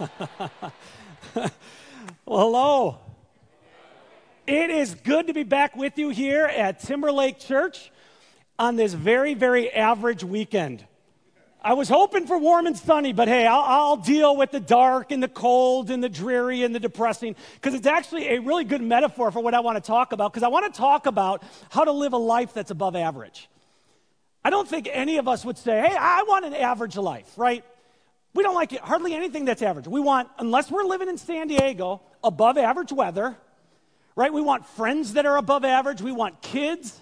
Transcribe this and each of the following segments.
well, hello. It is good to be back with you here at Timberlake Church on this very, very average weekend. I was hoping for warm and sunny, but hey, I'll, I'll, deal with the dark and the cold and the dreary and the depressing because it's actually a really good metaphor for what I want to talk about because I want to talk about how to live a life that's above average. I don't think any of us would say, hey, I want an average life, right? We don't like it, hardly anything that's average. We want, unless we're living in San Diego, above average weather, right? We want friends that are above average. We want kids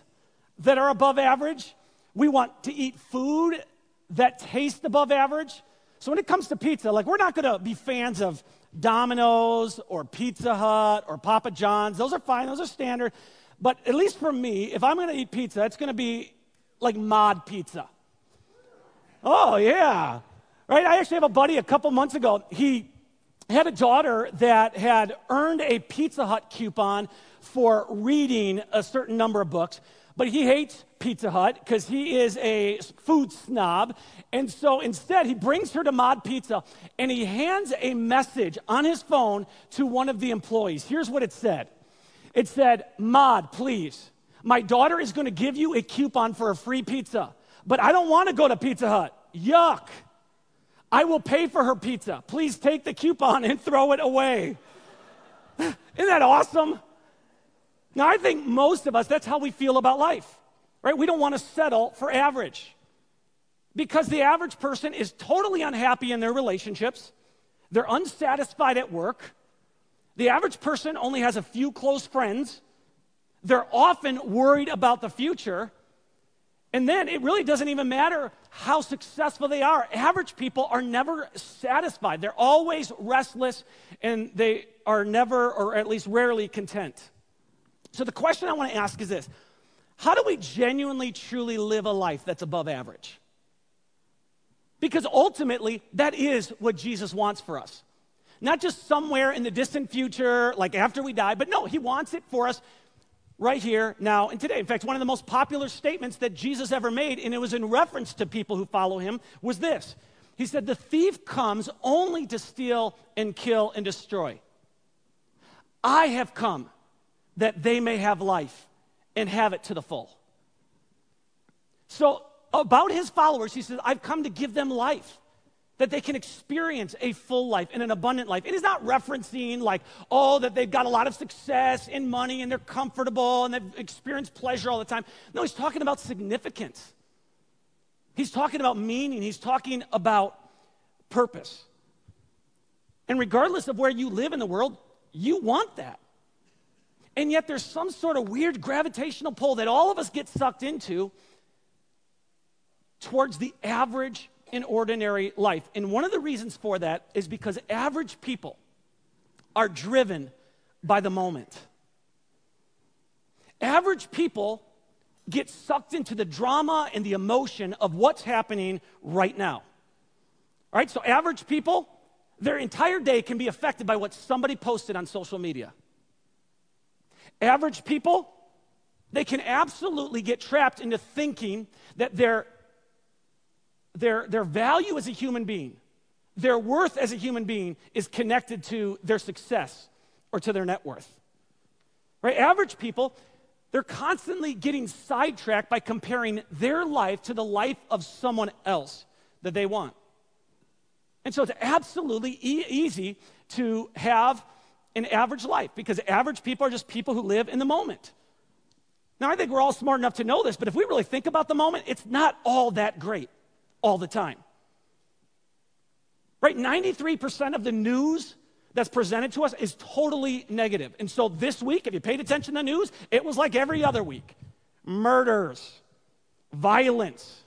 that are above average. We want to eat food that tastes above average. So when it comes to pizza, like we're not going to be fans of Domino's or Pizza Hut or Papa John's. Those are fine, those are standard. But at least for me, if I'm going to eat pizza, it's going to be like mod pizza. Oh, yeah. Right? I actually have a buddy a couple months ago. He had a daughter that had earned a Pizza Hut coupon for reading a certain number of books, but he hates Pizza Hut because he is a food snob. And so instead, he brings her to Mod Pizza and he hands a message on his phone to one of the employees. Here's what it said It said, Mod, please, my daughter is going to give you a coupon for a free pizza, but I don't want to go to Pizza Hut. Yuck. I will pay for her pizza. Please take the coupon and throw it away. Isn't that awesome? Now, I think most of us, that's how we feel about life, right? We don't want to settle for average because the average person is totally unhappy in their relationships, they're unsatisfied at work. The average person only has a few close friends. They're often worried about the future. And then it really doesn't even matter how successful they are. Average people are never satisfied. They're always restless and they are never, or at least rarely, content. So the question I want to ask is this How do we genuinely, truly live a life that's above average? Because ultimately, that is what Jesus wants for us. Not just somewhere in the distant future, like after we die, but no, He wants it for us right here, now, and today. In fact, one of the most popular statements that Jesus ever made, and it was in reference to people who follow him, was this. He said, The thief comes only to steal and kill and destroy. I have come that they may have life and have it to the full. So, about his followers, he says, I've come to give them life that they can experience a full life and an abundant life. It is not referencing like, oh, that they've got a lot of success and money and they're comfortable and they've experienced pleasure all the time. No, he's talking about significance. He's talking about meaning. He's talking about purpose. And regardless of where you live in the world, you want that. And yet there's some sort of weird gravitational pull that all of us get sucked into towards the average in ordinary life. And one of the reasons for that is because average people are driven by the moment. Average people get sucked into the drama and the emotion of what's happening right now. All right, so average people, their entire day can be affected by what somebody posted on social media. Average people, they can absolutely get trapped into thinking that their their, their value as a human being, their worth as a human being is connected to their success or to their net worth. Right? Average people, they're constantly getting sidetracked by comparing their life to the life of someone else that they want. And so it's absolutely e- easy to have an average life because average people are just people who live in the moment. Now, I think we're all smart enough to know this, but if we really think about the moment, it's not all that great all the time. Right? 93% of the news that's presented to us is totally negative. And so this week, if you paid attention to the news, it was like every other week murders, violence,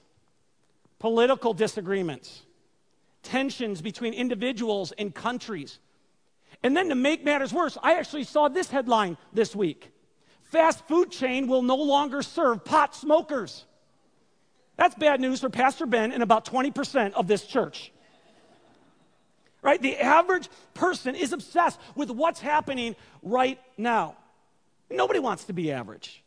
political disagreements, tensions between individuals and countries. And then to make matters worse, I actually saw this headline this week Fast food chain will no longer serve pot smokers. That's bad news for Pastor Ben and about 20% of this church. Right? The average person is obsessed with what's happening right now. Nobody wants to be average.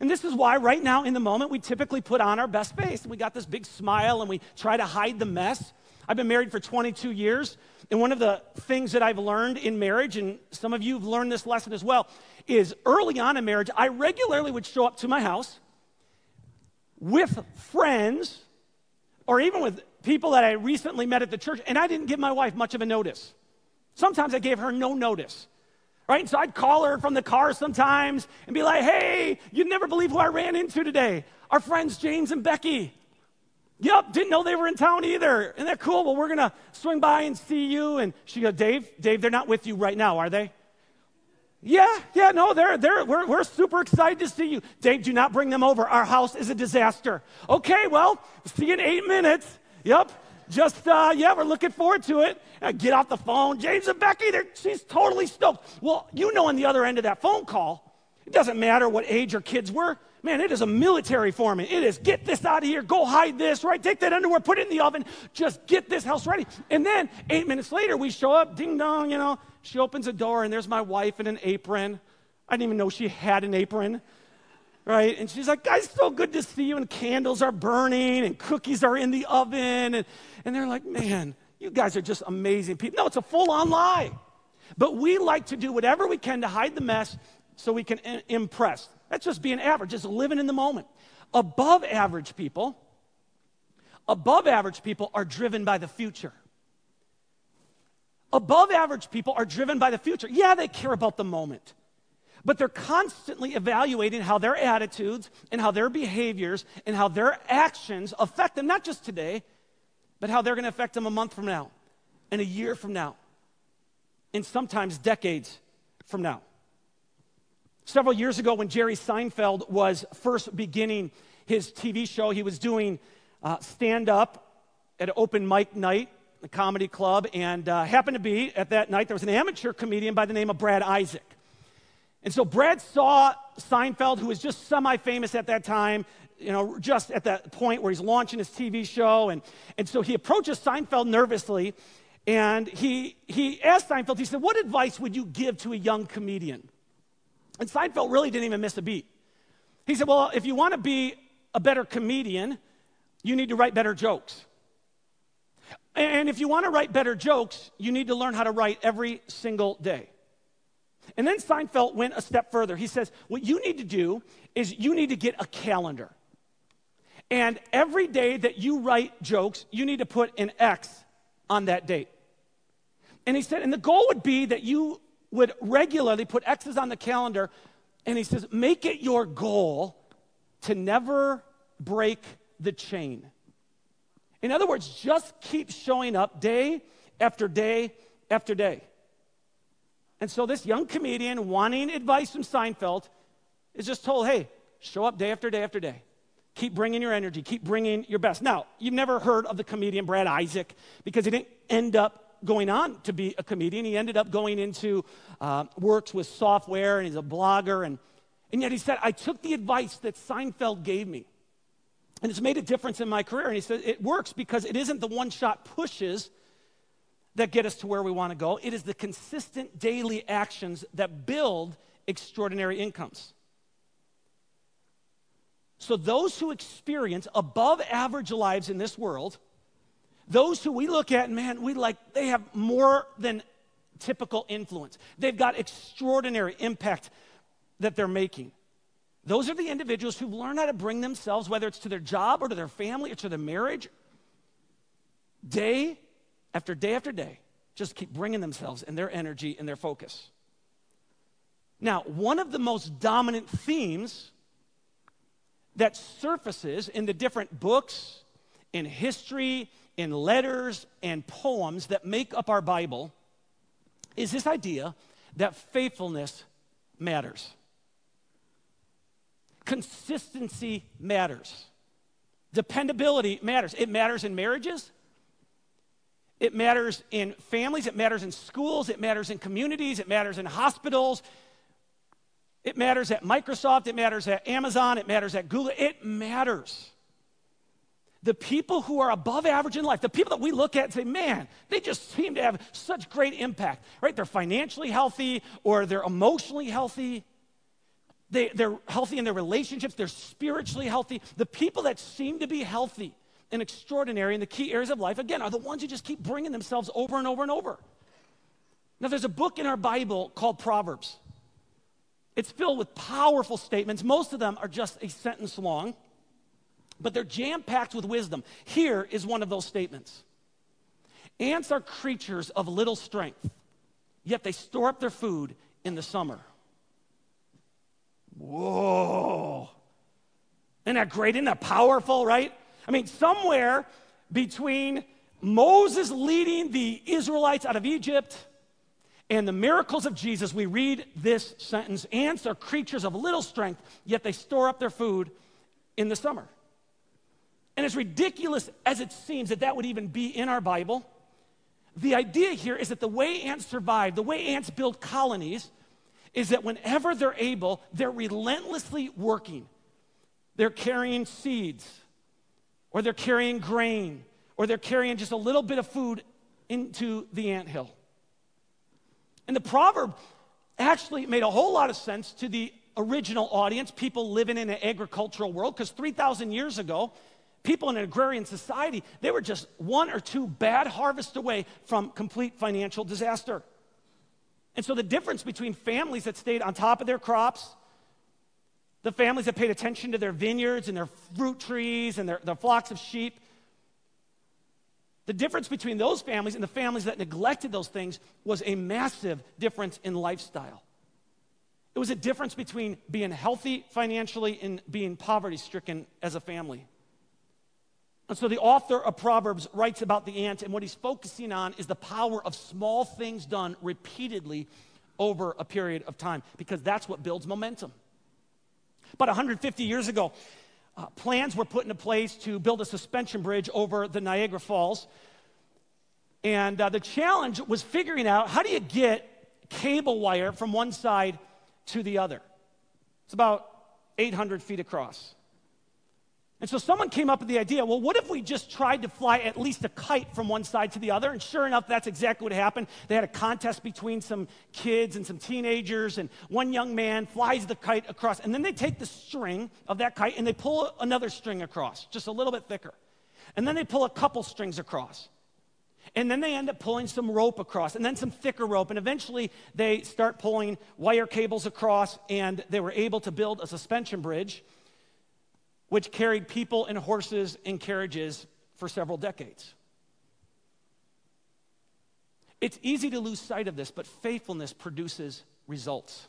And this is why, right now, in the moment, we typically put on our best face. We got this big smile and we try to hide the mess. I've been married for 22 years. And one of the things that I've learned in marriage, and some of you have learned this lesson as well, is early on in marriage, I regularly would show up to my house with friends or even with people that I recently met at the church, and I didn't give my wife much of a notice. Sometimes I gave her no notice. Right? So I'd call her from the car sometimes and be like, hey, you'd never believe who I ran into today. Our friends James and Becky. Yep, didn't know they were in town either. Isn't that cool? Well, we're going to swing by and see you. And she goes, Dave, Dave, they're not with you right now, are they? Yeah, yeah, no, they're, they're, we're, we're super excited to see you. Dave, do not bring them over. Our house is a disaster. Okay, well, see you in eight minutes. Yep, just, uh, yeah, we're looking forward to it. Uh, get off the phone. James and Becky, she's totally stoked. Well, you know, on the other end of that phone call, it doesn't matter what age your kids were. Man, it is a military foreman. It is get this out of here, go hide this, right? Take that underwear, put it in the oven, just get this house ready. And then eight minutes later, we show up, ding dong, you know. She opens a door, and there's my wife in an apron. I didn't even know she had an apron, right? And she's like, guys, so good to see you. And candles are burning, and cookies are in the oven. And, and they're like, man, you guys are just amazing people. No, it's a full on lie. But we like to do whatever we can to hide the mess so we can impress. That's just being average, just living in the moment. Above average people, above average people are driven by the future. Above average people are driven by the future. Yeah, they care about the moment, but they're constantly evaluating how their attitudes and how their behaviors and how their actions affect them, not just today, but how they're going to affect them a month from now, and a year from now, and sometimes decades from now. Several years ago, when Jerry Seinfeld was first beginning his TV show, he was doing uh, stand up at open mic night, a comedy club, and uh, happened to be at that night there was an amateur comedian by the name of Brad Isaac. And so Brad saw Seinfeld, who was just semi famous at that time, you know, just at that point where he's launching his TV show. And, and so he approaches Seinfeld nervously and he, he asked Seinfeld, he said, What advice would you give to a young comedian? And Seinfeld really didn't even miss a beat. He said, Well, if you want to be a better comedian, you need to write better jokes. And if you want to write better jokes, you need to learn how to write every single day. And then Seinfeld went a step further. He says, What you need to do is you need to get a calendar. And every day that you write jokes, you need to put an X on that date. And he said, and the goal would be that you would regularly put X's on the calendar, and he says, make it your goal to never break the chain. In other words, just keep showing up day after day after day. And so this young comedian wanting advice from Seinfeld is just told, hey, show up day after day after day. Keep bringing your energy, keep bringing your best. Now, you've never heard of the comedian Brad Isaac because he didn't end up going on to be a comedian. He ended up going into uh, works with software and he's a blogger. And, and yet he said, I took the advice that Seinfeld gave me. And it's made a difference in my career. And he said, it works because it isn't the one shot pushes that get us to where we want to go, it is the consistent daily actions that build extraordinary incomes. So, those who experience above average lives in this world those who we look at, man, we like, they have more than typical influence. They've got extraordinary impact that they're making. Those are the individuals who've learned how to bring themselves, whether it's to their job or to their family or to their marriage, day after day after day, just keep bringing themselves and their energy and their focus. Now, one of the most dominant themes that surfaces in the different books, in history, in letters and poems that make up our Bible is this idea that faithfulness matters. Consistency matters. Dependability matters. It matters in marriages, It matters in families, it matters in schools, it matters in communities, it matters in hospitals. It matters at Microsoft, it matters at Amazon, it matters at Google. It matters. The people who are above average in life, the people that we look at and say, man, they just seem to have such great impact, right? They're financially healthy or they're emotionally healthy. They, they're healthy in their relationships, they're spiritually healthy. The people that seem to be healthy and extraordinary in the key areas of life, again, are the ones who just keep bringing themselves over and over and over. Now, there's a book in our Bible called Proverbs. It's filled with powerful statements. Most of them are just a sentence long but they're jam packed with wisdom. Here is one of those statements Ants are creatures of little strength, yet they store up their food in the summer. Whoa. Isn't that great? Isn't that powerful, right? I mean, somewhere between Moses leading the Israelites out of Egypt and the miracles of Jesus, we read this sentence Ants are creatures of little strength, yet they store up their food in the summer. And as ridiculous as it seems that that would even be in our Bible, the idea here is that the way ants survive, the way ants build colonies, is that whenever they're able, they're relentlessly working. They're carrying seeds, or they're carrying grain, or they're carrying just a little bit of food into the ant hill. And the proverb actually made a whole lot of sense to the original audience, people living in an agricultural world, because 3,000 years ago, people in an agrarian society, they were just one or two bad harvests away from complete financial disaster. And so the difference between families that stayed on top of their crops, the families that paid attention to their vineyards and their fruit trees and their, their flocks of sheep, the difference between those families and the families that neglected those things was a massive difference in lifestyle. It was a difference between being healthy financially and being poverty stricken as a family. And so the author of Proverbs writes about the ant, and what he's focusing on is the power of small things done repeatedly over a period of time, because that's what builds momentum. About 150 years ago, uh, plans were put into place to build a suspension bridge over the Niagara Falls. And uh, the challenge was figuring out how do you get cable wire from one side to the other? It's about 800 feet across. And so someone came up with the idea well, what if we just tried to fly at least a kite from one side to the other? And sure enough, that's exactly what happened. They had a contest between some kids and some teenagers, and one young man flies the kite across. And then they take the string of that kite and they pull another string across, just a little bit thicker. And then they pull a couple strings across. And then they end up pulling some rope across, and then some thicker rope. And eventually they start pulling wire cables across, and they were able to build a suspension bridge which carried people and horses and carriages for several decades. It's easy to lose sight of this, but faithfulness produces results.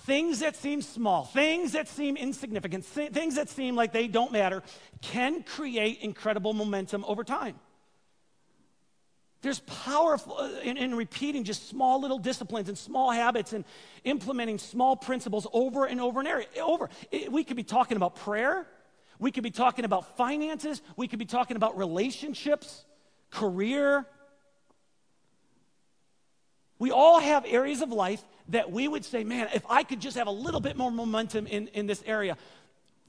Things that seem small, things that seem insignificant, things that seem like they don't matter can create incredible momentum over time. There's powerful uh, in, in, repeating just small little disciplines and small habits and implementing small principles over and over and over. It, we could be talking about prayer. We could be talking about finances. We could be talking about relationships, career. We all have areas of life that we would say, man, if I could just have a little bit more momentum in, in this area,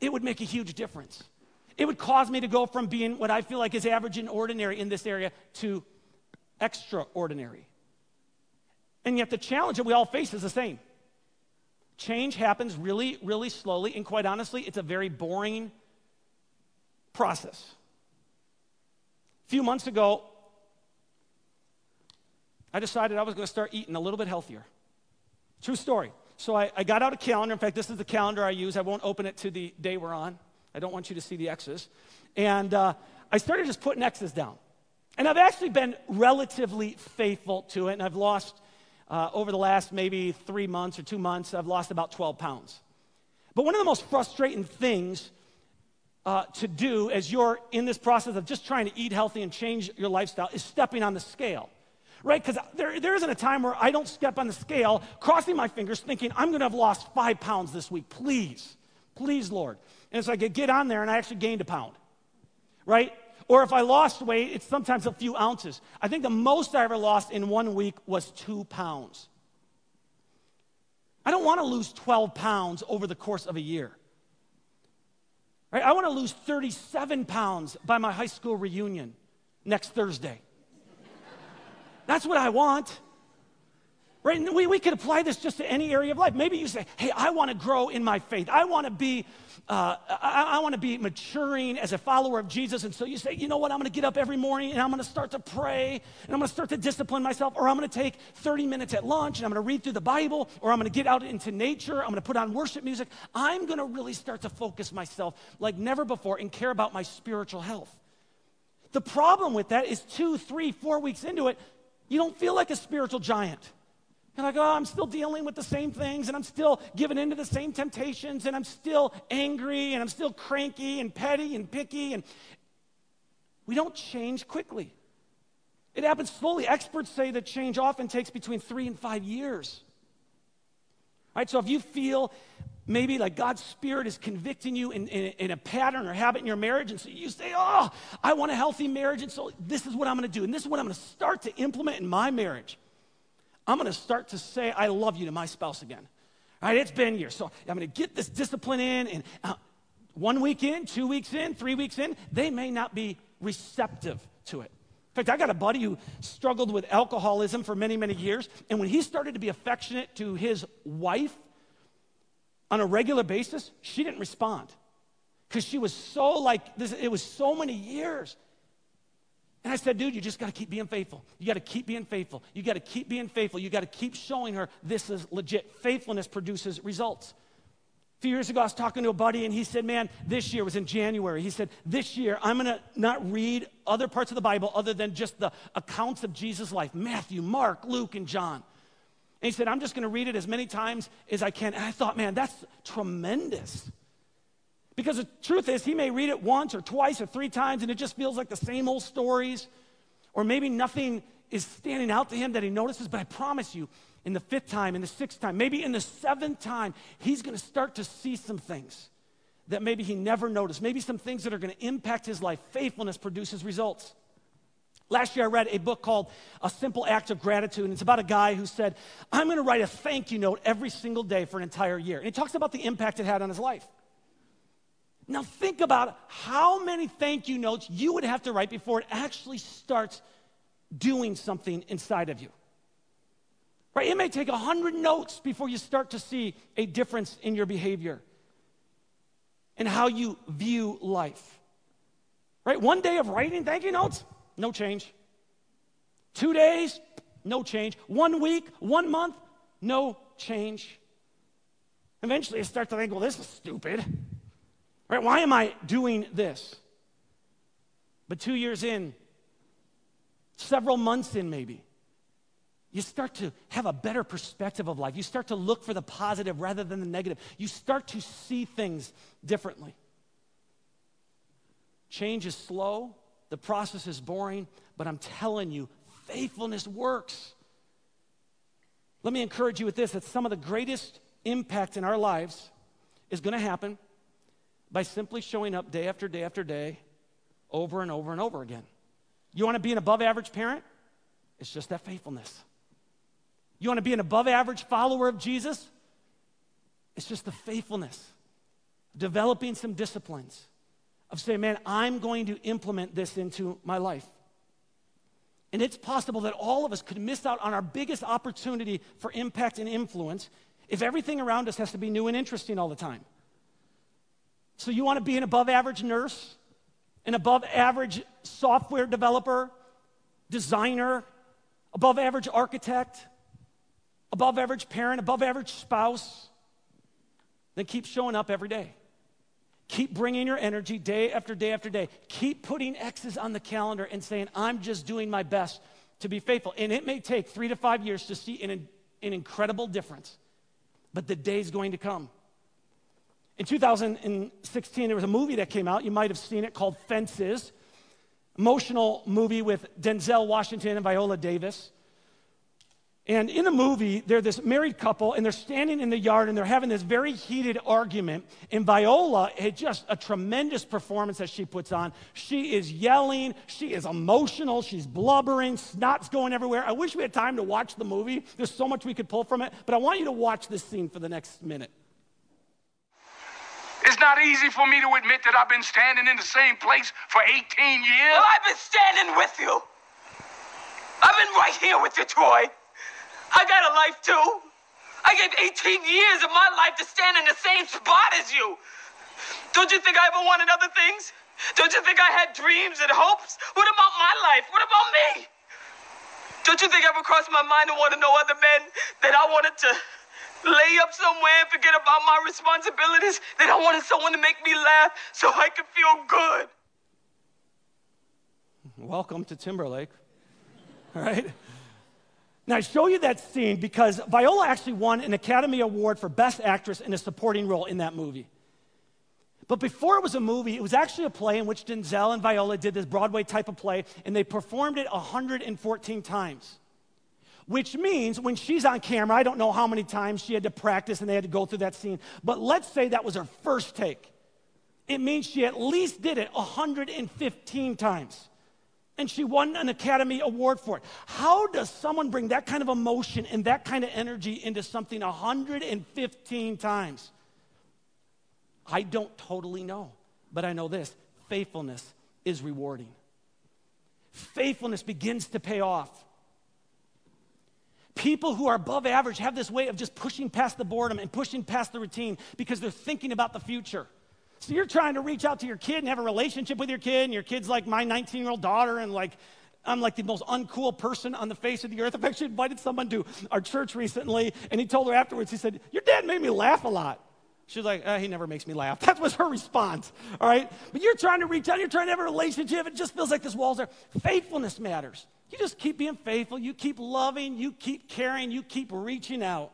it would make a huge difference. It would cause me to go from being what I feel like is average and ordinary in this area to extraordinary. And yet, the challenge that we all face is the same. Change happens really, really slowly, and quite honestly, it's a very boring process. A few months ago, I decided I was going to start eating a little bit healthier. True story. So I, I, got out a calendar. In fact, this is the calendar I use. I won't open it to the day we're on. I don't want you to see the X's. And uh, I started just putting X's down. And I've actually been relatively faithful to it, and I've lost, uh, over the last maybe three months or two months, I've lost about 12 pounds. But one of the most frustrating things uh, to do as you're in this process of just trying to eat healthy and change your lifestyle is stepping on the scale. Right? Because there, there isn't a time where I don't step on the scale, crossing my fingers, thinking, I'm going to have lost five pounds this week. Please, please, Lord. And like I get on there and I actually gained a pound. Right? Or if I lost weight, it's sometimes a few ounces. I think the most I ever lost in one week was two pounds. I don't want to lose 12 pounds over the course of a year. Right? I want to lose 37 pounds by my high school reunion next Thursday. That's what I want. Right? And we, we could apply this just to any area of life. Maybe you say, hey, I want to grow in my faith. I want to be, uh, I, I want to be maturing as a follower of Jesus. And so you say, you know what? I'm going to get up every morning and I'm going to start to pray and I'm going to start to discipline myself, or I'm going to take 30 minutes at lunch and I'm going to read through the Bible, or I'm going to get out into nature. I'm going to put on worship music. I'm going to really start to focus myself like never before and care about my spiritual health. The problem with that is two, three, four weeks into it, you don't feel like a spiritual giant. You're like, oh, I'm still dealing with the same things and I'm still giving into the same temptations and I'm still angry and I'm still cranky and petty and picky. And we don't change quickly. It happens slowly. Experts say that change often takes between three and five years. All right, so if you feel maybe like God's Spirit is convicting you in, in, in, a pattern or habit in your marriage, and so you say, Oh, I want a healthy marriage, and so this is what I'm gonna do, and this is what I'm gonna start to implement in my marriage. I'm going to start to say, I love you to my spouse again. Right, it's been years. So I'm going to get this discipline in, and uh, one week in, two weeks in, three weeks in, they may not be receptive to it. In fact, I got a buddy who struggled with alcoholism for many, many years, and when he started to be affectionate to his wife on a regular basis, she didn't respond because she was so like this, it was so many years. And I said, dude, you just got to keep being faithful. You got to keep being faithful. You got to keep being faithful. You got to keep showing her this is legit. Faithfulness produces results. A few years ago, I was talking to a buddy, and he said, Man, this year was in January. He said, This year, I'm going to not read other parts of the Bible other than just the accounts of Jesus' life Matthew, Mark, Luke, and John. And he said, I'm just going to read it as many times as I can. And I thought, Man, that's tremendous. Because the truth is, he may read it once or twice or three times and it just feels like the same old stories. Or maybe nothing is standing out to him that he notices. But I promise you, in the fifth time, in the sixth time, maybe in the seventh time, he's going to start to see some things that maybe he never noticed. Maybe some things that are going to impact his life. Faithfulness produces results. Last year, I read a book called A Simple Act of Gratitude, and it's about a guy who said, I'm going to write a thank you note every single day for an entire year. And he talks about the impact it had on his life. Now, think about how many thank you notes you would have to write before it actually starts doing something inside of you. Right? It may take 100 notes before you start to see a difference in your behavior and how you view life. Right? One day of writing thank you notes, no change. Two days, no change. One week, one month, no change. Eventually, you start to think, well, this is stupid. Right? Why am I doing this? But two years in, several months in maybe, you start to have a better perspective of life. You start to look for the positive rather than the negative. You start to see things differently. Change is slow, the process is boring, but I'm telling you, faithfulness works. Let me encourage you with this that some of the greatest impact in our lives is going to happen by simply showing up day after day after day, over and over and over again. You want to be an above average parent? It's just that faithfulness. You want to be an above average follower of Jesus? It's just the faithfulness. Developing some disciplines of saying, man, I'm going to implement this into my life. And it's possible that all of us could miss out on our biggest opportunity for impact and influence if everything around us has to be new and interesting all the time. So, you want to be an above average nurse, an above average software developer, designer, above average architect, above average parent, above average spouse? Then keep showing up every day. Keep bringing your energy day after day after day. Keep putting X's on the calendar and saying, I'm just doing my best to be faithful. And it may take three to five years to see an, an incredible difference, but the day's going to come. In 2016, there was a movie that came out. You might have seen it called Fences. Emotional movie with Denzel Washington and Viola Davis. And in the movie, they're this married couple and they're standing in the yard and they're having this very heated argument. And Viola had just a tremendous performance that she puts on. She is yelling, she is emotional, she's blubbering, snot's going everywhere. I wish we had time to watch the movie. There's so much we could pull from it, but I want you to watch this scene for the next minute. It's not easy for me to admit that I've been standing in the same place for 18 years. Well, I've been standing with you. I've been right here with you, Troy. I got a life too. I gave 18 years of my life to stand in the same spot as you. Don't you think I ever wanted other things? Don't you think I had dreams and hopes? What about my life? What about me? Don't you think I ever crossed my mind to want to know other men that I wanted to lay up somewhere and forget about my responsibilities? That I wanted someone to make me laugh so I could feel good? Welcome to Timberlake. All right? Now, I show you that scene because Viola actually won an Academy Award for Best Actress in a Supporting Role in that movie. But before it was a movie, it was actually a play in which Denzel and Viola did this Broadway type of play, and they performed it 114 times. Which means when she's on camera, I don't know how many times she had to practice and they had to go through that scene, but let's say that was her first take. It means she at least did it 115 times and she won an Academy Award for it. How does someone bring that kind of emotion and that kind of energy into something 115 times? I don't totally know, but I know this faithfulness is rewarding. Faithfulness begins to pay off. People who are above average have this way of just pushing past the boredom and pushing past the routine because they're thinking about the future. So you're trying to reach out to your kid and have a relationship with your kid, and your kid's like my 19 year old daughter, and like, I'm like the most uncool person on the face of the earth. I've actually invited someone to our church recently, and he told her afterwards, he said, Your dad made me laugh a lot. She's like, oh, he never makes me laugh. That was her response, all right? But you're trying to reach out, you're trying to have a relationship. It just feels like this wall's there. Faithfulness matters. You just keep being faithful, you keep loving, you keep caring, you keep reaching out.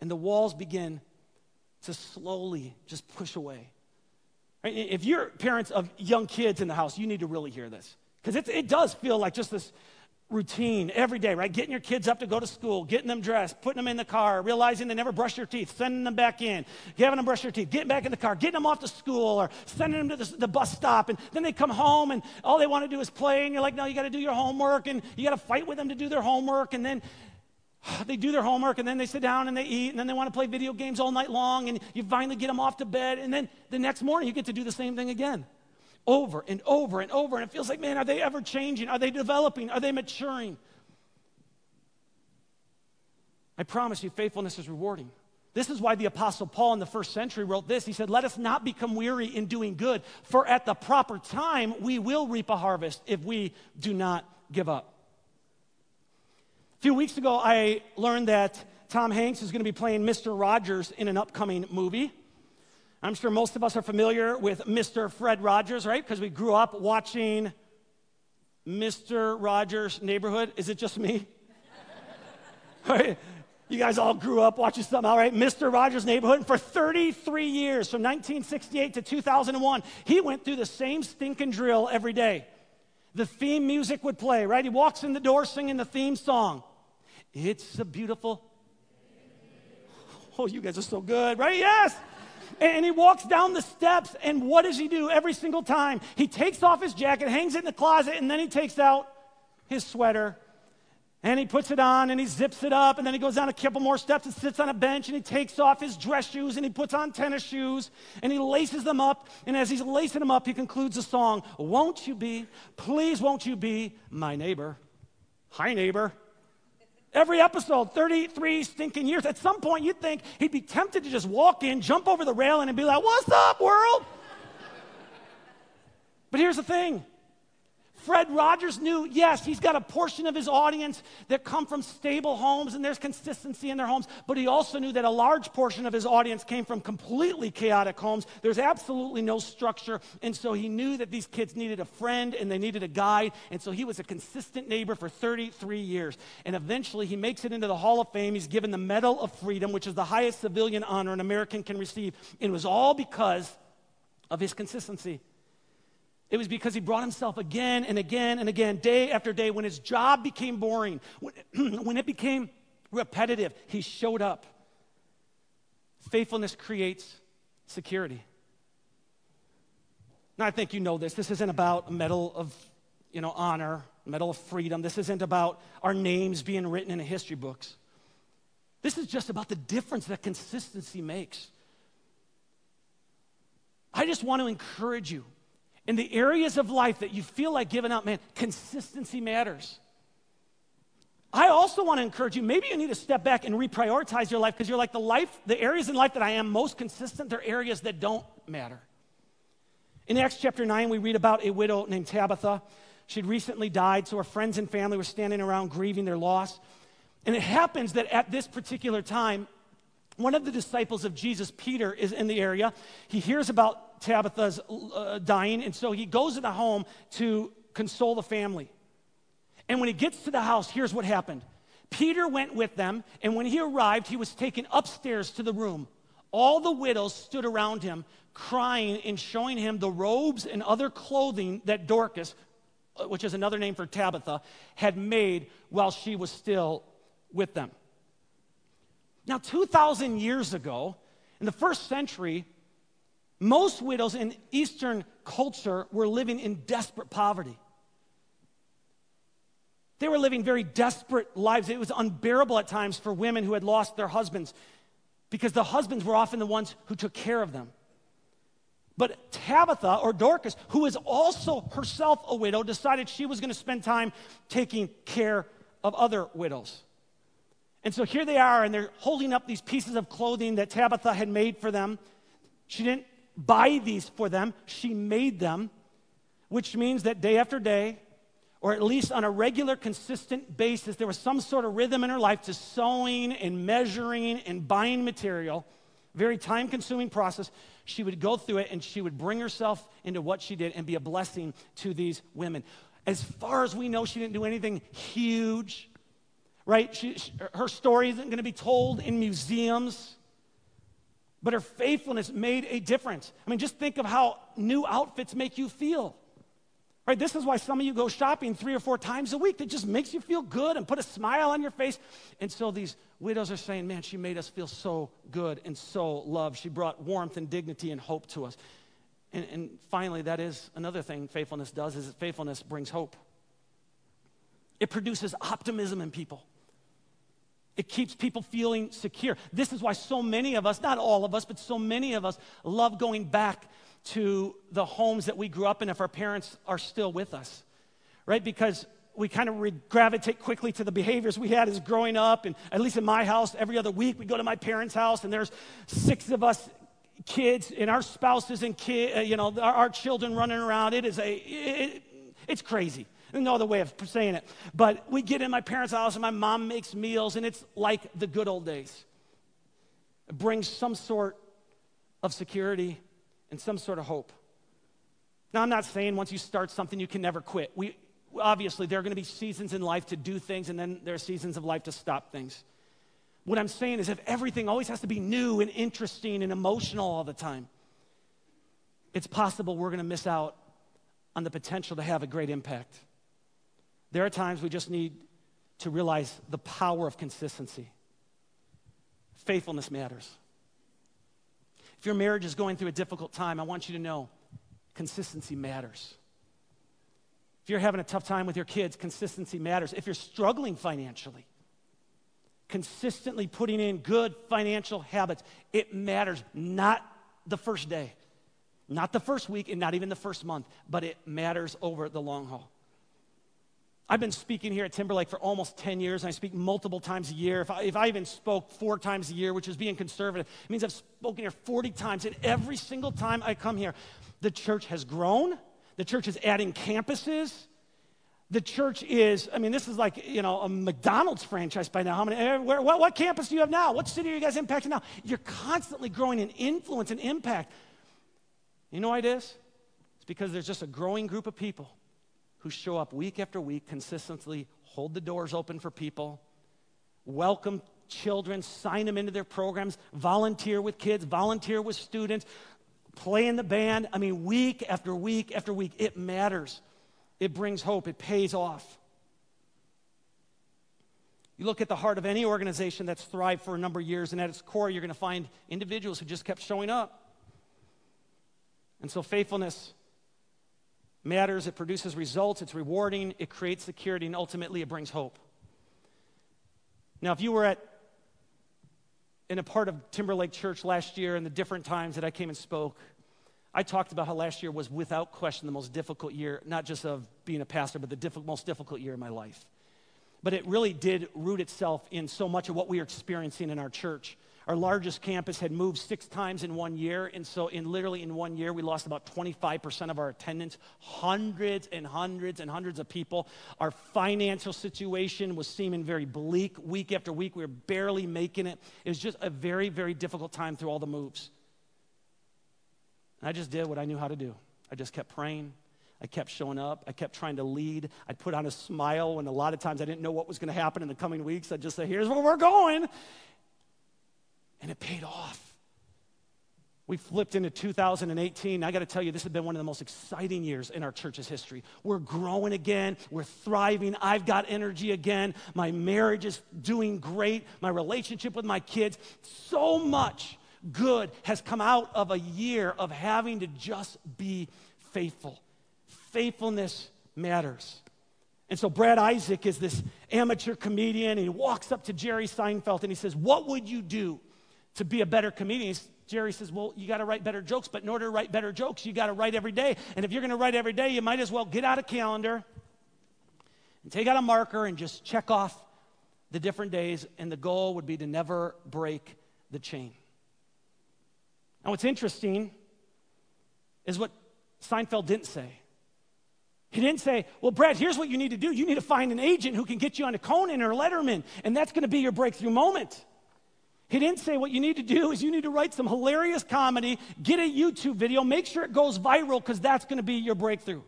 And the walls begin to slowly just push away. If you're parents of young kids in the house, you need to really hear this. Because it does feel like just this routine every day, right? Getting your kids up to go to school, getting them dressed, putting them in the car, realizing they never brush their teeth, sending them back in, having them brush their teeth, getting back in the car, getting them off to school, or sending them to the, the bus stop. And then they come home and all they want to do is play. And you're like, no, you got to do your homework. And you got to fight with them to do their homework. And then they do their homework and then they sit down and they eat and then they want to play video games all night long and you finally get them off to bed and then the next morning you get to do the same thing again over and over and over and it feels like man are they ever changing? Are they developing? Are they maturing? I promise you faithfulness is rewarding. This is why the apostle paul in the first century wrote this. He said let us not become weary in doing good for at the proper time we will reap a harvest if we do not give up. A few weeks ago, I learned that Tom Hanks is going to be playing Mr. Rogers in an upcoming movie. I'm sure most of us are familiar with Mr. Fred Rogers, right? Because we grew up watching Mr. Rogers' Neighborhood. Is it just me? right? You guys all grew up watching something, all right? Mr. Rogers' Neighborhood. And for 33 years, from 1968 to 2001, he went through the same stinking drill every day. The theme music would play, right? He walks in the door singing the theme song. It's a beautiful. Oh, you guys are so good, right? Yes. And he walks down the steps, and what does he do every single time? He takes off his jacket, hangs it in the closet, and then he takes out his sweater and he puts it on and he zips it up, and then he goes down a couple more steps and sits on a bench and he takes off his dress shoes and he puts on tennis shoes and he laces them up. And as he's lacing them up, he concludes the song Won't you be, please won't you be my neighbor? Hi, neighbor. Every episode, 33 stinking years. At some point, you'd think he'd be tempted to just walk in, jump over the railing, and be like, What's up, world? but here's the thing Fred Rogers knew, yes, he's got a portion of his audience that come from stable homes and there's consistency in their homes, but he also knew that a large portion of his audience came from completely chaotic homes. There's absolutely no structure. And so he knew that these kids needed a friend and they needed a guide. And so he was a consistent neighbor for 33 years. And eventually he makes it into the Hall of Fame. He's given the Medal of Freedom, which is the highest civilian honor an American can receive. And it was all because of his consistency. It was because he brought himself again and again and again, day after day, when his job became boring, when, it became repetitive. He showed up. Faithfulness creates security. Now, I think you know this. This isn't about a medal of you know, honor, medal of freedom. This isn't about our names being written in history books. This is just about the difference that consistency makes. I just want to encourage you in the areas of life that you feel like giving up, man, consistency matters. I also want to encourage you, maybe you need to step back and reprioritize your life because you're like the life, the areas in life that I am most consistent, they're areas that don't matter. In Acts chapter 9, we read about a widow named Tabitha. She'd recently died, so her friends and family were standing around grieving their loss. And it happens that at this particular time, one of the disciples of Jesus, Peter, is in the area. He hears about Tabitha's uh, dying, and so he goes to the home to console the family. And when he gets to the house, here's what happened Peter went with them, and when he arrived, he was taken upstairs to the room. All the widows stood around him, crying and showing him the robes and other clothing that Dorcas, uh, which is another name for Tabitha, had made while she was still with them. Now, 2,000 years ago, in the first century, most widows in Eastern culture were living in desperate poverty. They were living very desperate lives. It was unbearable at times for women who had lost their husbands because the husbands were often the ones who took care of them. But Tabitha, or Dorcas, who is also herself a widow, decided she was going to spend time taking care of other widows. And so here they are, and they're holding up these pieces of clothing that Tabitha had made for them. She didn't buy these for them, she made them, which means that day after day, or at least on a regular, consistent basis, there was some sort of rhythm in her life to sewing and measuring and buying material. Very time consuming process. She would go through it and she would bring herself into what she did and be a blessing to these women. As far as we know, she didn't do anything huge, right? She, she, her story isn't going to be told in museums, but her faithfulness made a difference. I mean, just think of how new outfits make you feel. Right? This is why some of you go shopping three or four times a week. That just makes you feel good and put a smile on your face. And so these widows are saying, man, she made us feel so good and so loved. She brought warmth and dignity and hope to us. And, and finally, that is another thing faithfulness does is faithfulness brings hope. It produces optimism in people. It keeps people feeling secure. This is why so many of us, not all of us, but so many of us love going back to the homes that we grew up in if our parents are still with us, right? Because we kind of re- gravitate quickly to the behaviors we had as growing up. And at least in my house, every other week we go to my parents' house, and there's six of us kids and our spouses and kid, uh, you know, our, our, children running around. It is a, it, it's crazy. No other way of saying it. But we get in my parents' house, and my mom makes meals, and it's like the good old days. It brings some sort of security and some sort of hope. Now, I'm not saying once you start something, you can never quit. We, obviously, there are going to be seasons in life to do things, and then there are seasons of life to stop things. What I'm saying is, if everything always has to be new and interesting and emotional all the time, it's possible we're going to miss out on the potential to have a great impact. There are times we just need to realize the power of consistency. Faithfulness matters. If your marriage is going through a difficult time, I want you to know consistency matters. If you're having a tough time with your kids, consistency matters. If you're struggling financially, consistently putting in good financial habits, it matters. Not the first day, not the first week, and not even the first month, but it matters over the long haul. I've been speaking here at Timberlake for almost 10 years, and I speak multiple times a year. If I, if I even spoke four times a year, which is being conservative, it means I've spoken here 40 times. And every single time I come here, the church has grown, the church is adding campuses. The church is, I mean, this is like, you know, a McDonald's franchise by now. How many, eh, where, what, what campus do you have now? What city are you guys impacting now? You're constantly growing in influence and impact. You know why it is? It's because there's just a growing group of people who show up week after week, consistently hold the doors open for people, welcome children, sign them into their programs, volunteer with kids, volunteer with students, play in the band. I mean, week after week after week, it matters. It brings hope, it pays off. You look at the heart of any organization that's thrived for a number of years, and at its core, you're going to find individuals who just kept showing up. And so, faithfulness matters. It produces results, it's rewarding, it creates security, and ultimately, it brings hope. Now, if you were at in a part of Timberlake Church last year and the different times that I came and spoke, I talked about how last year was without question the most difficult year, not just of being a pastor, but the diff- most difficult year of my life. But it really did root itself in so much of what we are experiencing in our church. Our largest campus had moved six times in one year, and so in literally in one year, we lost about 25% of our attendance, hundreds and hundreds and hundreds of people. Our financial situation was seeming very bleak week after week. We were barely making it. It was just a very, very difficult time through all the moves. And I just did what I knew how to do. I just kept praying. I kept showing up. I kept trying to lead. I'd put on a smile when a lot of times I didn't know what was going to happen in the coming weeks. I'd just say, here's where we're going. And it paid off. We flipped into 2018. I got to tell you, this has been one of the most exciting years in our church's history. We're growing again. We're thriving. I've got energy again. My marriage is doing great. My relationship with my kids. So much good has come out of a year of having to just be faithful. Faithfulness matters. And so Brad Isaac is this amateur comedian, and he walks up to Jerry Seinfeld and he says, What would you do to be a better comedian? Jerry says, Well, you got to write better jokes, but in order to write better jokes, you got to write every day. And if you're going to write every day, you might as well get out a calendar and take out a marker and just check off the different days. And the goal would be to never break the chain. Now, what's interesting is what Seinfeld didn't say. He didn't say, Well, Brad, here's what you need to do. You need to find an agent who can get you on a Conan or Letterman, and that's going to be your breakthrough moment. He didn't say what you need to do is you need to write some hilarious comedy, get a YouTube video, make sure it goes viral because that's going to be your breakthrough.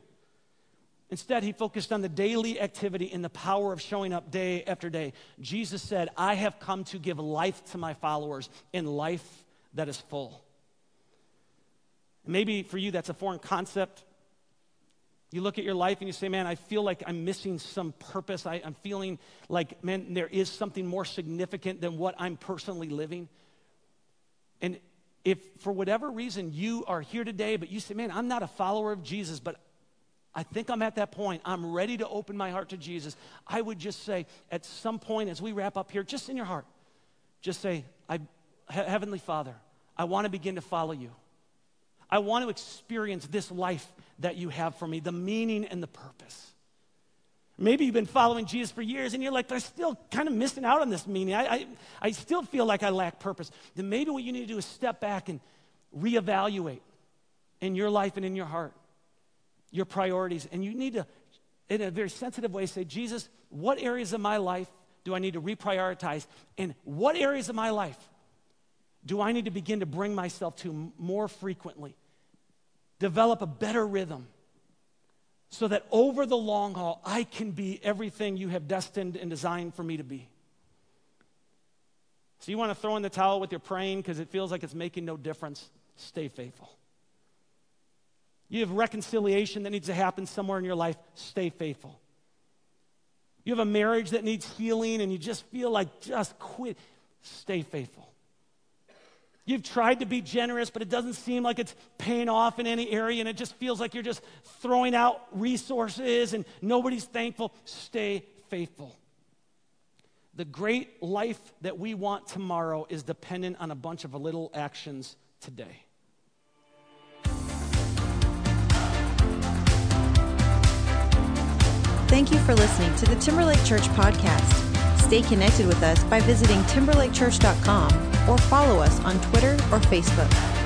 Instead, he focused on the daily activity and the power of showing up day after day. Jesus said, I have come to give life to my followers in life that is full. Maybe for you, that's a foreign concept. You look at your life and you say, Man, I feel like I'm missing some purpose. I, am feeling like, man, there is something more significant than what I'm personally living. And if for whatever reason you are here today, but you say, Man, I'm not a follower of Jesus, but I think I'm at that point. I'm ready to open my heart to Jesus. I would just say, at some point as we wrap up here, just in your heart, just say, I, Heavenly Father, I want to begin to follow you. I want to experience this life that you have for me, the meaning and the purpose. Maybe you've been following Jesus for years and you're like, but I'm still kind of missing out on this meaning. I, I, I still feel like I lack purpose. Then maybe what you need to do is step back and reevaluate in your life and in your heart your priorities. And you need to, in a very sensitive way, say, Jesus, what areas of my life do I need to reprioritize? And what areas of my life do I need to begin to bring myself to more frequently? Develop a better rhythm so that over the long haul, I can be everything you have destined and designed for me to be. So, you want to throw in the towel with your praying because it feels like it's making no difference? Stay faithful. You have reconciliation that needs to happen somewhere in your life? Stay faithful. You have a marriage that needs healing and you just feel like just quit? Stay faithful. You've tried to be generous, but it doesn't seem like it's paying off in any area, and it just feels like you're just throwing out resources and nobody's thankful. Stay faithful. The great life that we want tomorrow is dependent on a bunch of little actions today. Thank you for listening to the Timberlake Church podcast. Stay connected with us by visiting timberlakechurch.com or follow us on Twitter or Facebook.